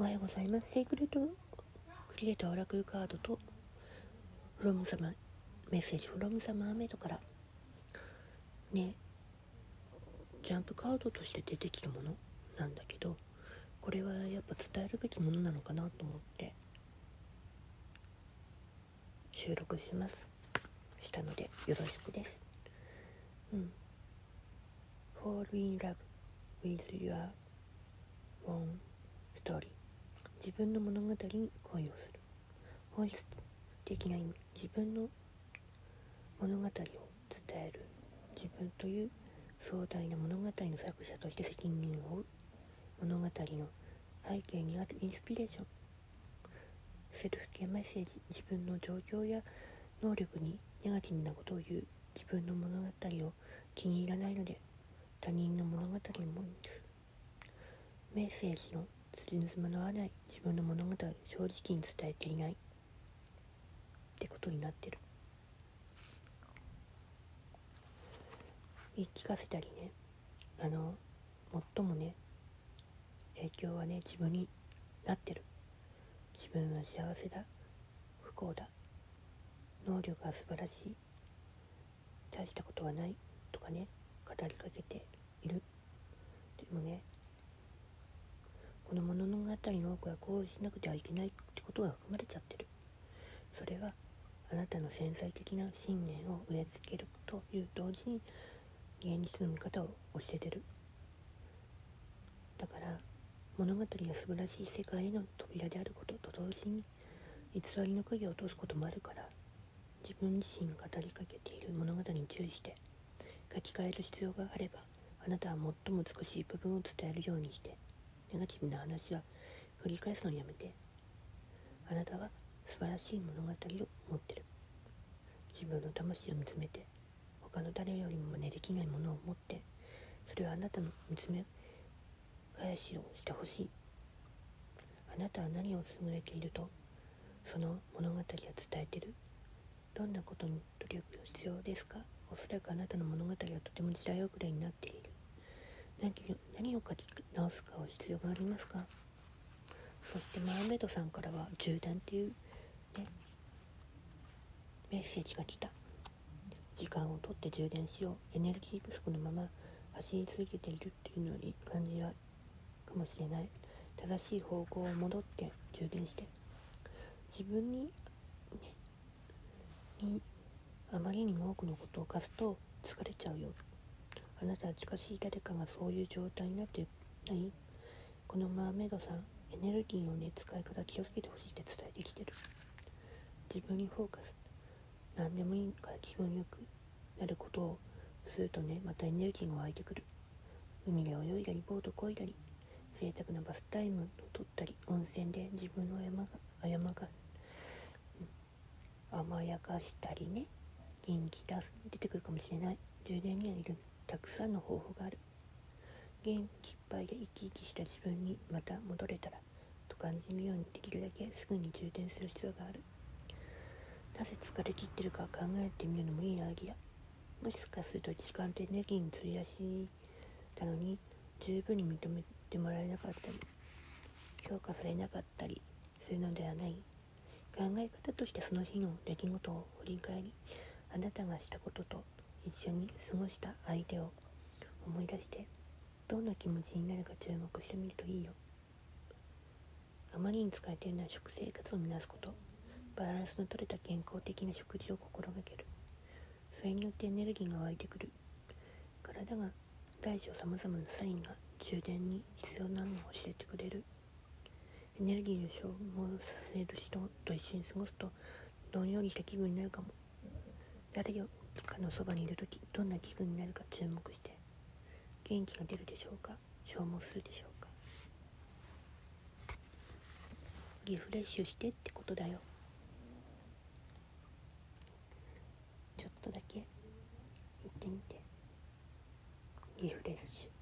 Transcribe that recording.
おはようございます。セイクレットクリエイターオラクルカードと、フロムザマ、メッセージフロムザマーメイドから、ね、ジャンプカードとして出てきたものなんだけど、これはやっぱ伝えるべきものなのかなと思って、収録します。したので、よろしくです。うん。Fall in love with your own story 自分の物語に恋をする。本質的な意味自分の物語を伝える。自分という壮大な物語の作者として責任を負う。物語の背景にあるインスピレーション。セルフケアメッセージ自分の状況や能力にネガティブなことを言う。自分の物語を気に入らないので他人の物語もいいんです。メッセージのつじつまわない。自分の物語を正直に伝えていない。ってことになってる。言い聞かせたりね。あの最もね影響はね自分になってる。自分は幸せだ。不幸だ。能力が素晴らしい。大したことはない。とかね語りかけている。でもねこの物語の多くはこうしなくてはいけないってことが含まれちゃってる。それはあなたの潜在的な信念を植え付けるという同時に現実の見方を教えてる。だから物語が素晴らしい世界への扉であることと同時に偽りの影を落とすこともあるから自分自身が語りかけている物語に注意して書き換える必要があればあなたは最も美しい部分を伝えるようにしてネガティブな話は繰り返すのをやめて。あなたは素晴らしい物語を持ってる。自分の魂を見つめて他の誰よりも真似できないものを持ってそれはあなたの見つめ返しをしてほしい。あなたは何を優れているとその物語は伝えてる。どんなことに努力が必要ですか？おそらくあなたの物語はとても時代遅れになっている。何何を書き直すかは必要がありますか？そしてマーメイドさんからは銃弾っていう、ね、メッセージが来た。時間をとって充電しよう。エネルギー不足のまま走り続けているっていうのに感じはかもしれない。正しい方向を戻って充電して。自分に,、ね、にあまりにも多くのことを課すと疲れちゃうよ。あなたは近しい誰かがそういう状態になってない。このマーメイドさんエネルギーのね使い方気をつけてほしいって伝えてきてる。自分にフォーカス何でもいいから気分よくなることをするとねまたエネルギーが湧いてくる。海で泳いだりボート漕いだり贅沢なバスタイムを取ったり温泉で自分の山が山が、うん、甘やかしたりね元気出す出てくるかもしれない。充電にはいる。たくさんの方法がある。元気いっぱいで生き生きした自分にまた戻れたらと感じるようにできるだけすぐに充電する必要がある。なぜ疲れ切ってるか考えてみるのもいいアイディアもしかすると時間とエネルギーに費やしたのに十分に認めてもらえなかったり評価されなかったりするのではない。考え方としてその日の出来事を振り返りあなたがしたことと一緒に過ごした相手を思い出してどんな気持ちになるか注目してみるといいよ。あまりに疲れているのは食生活を見直すこと。バランスの取れた健康的な食事を心がける。それによってエネルギーが湧いてくる。体が大小さまざまなサインが充電に必要なのを教えてくれる。エネルギーを消耗させる人と一緒に過ごすとどんよりした気分になるかも。誰よかのそばにいる時どんな気分になるか注目して元気が出るでしょうか？消耗するでしょうか？リフレッシュしてってことだよ。ちょっとだけ行ってみて。リフレッシュ。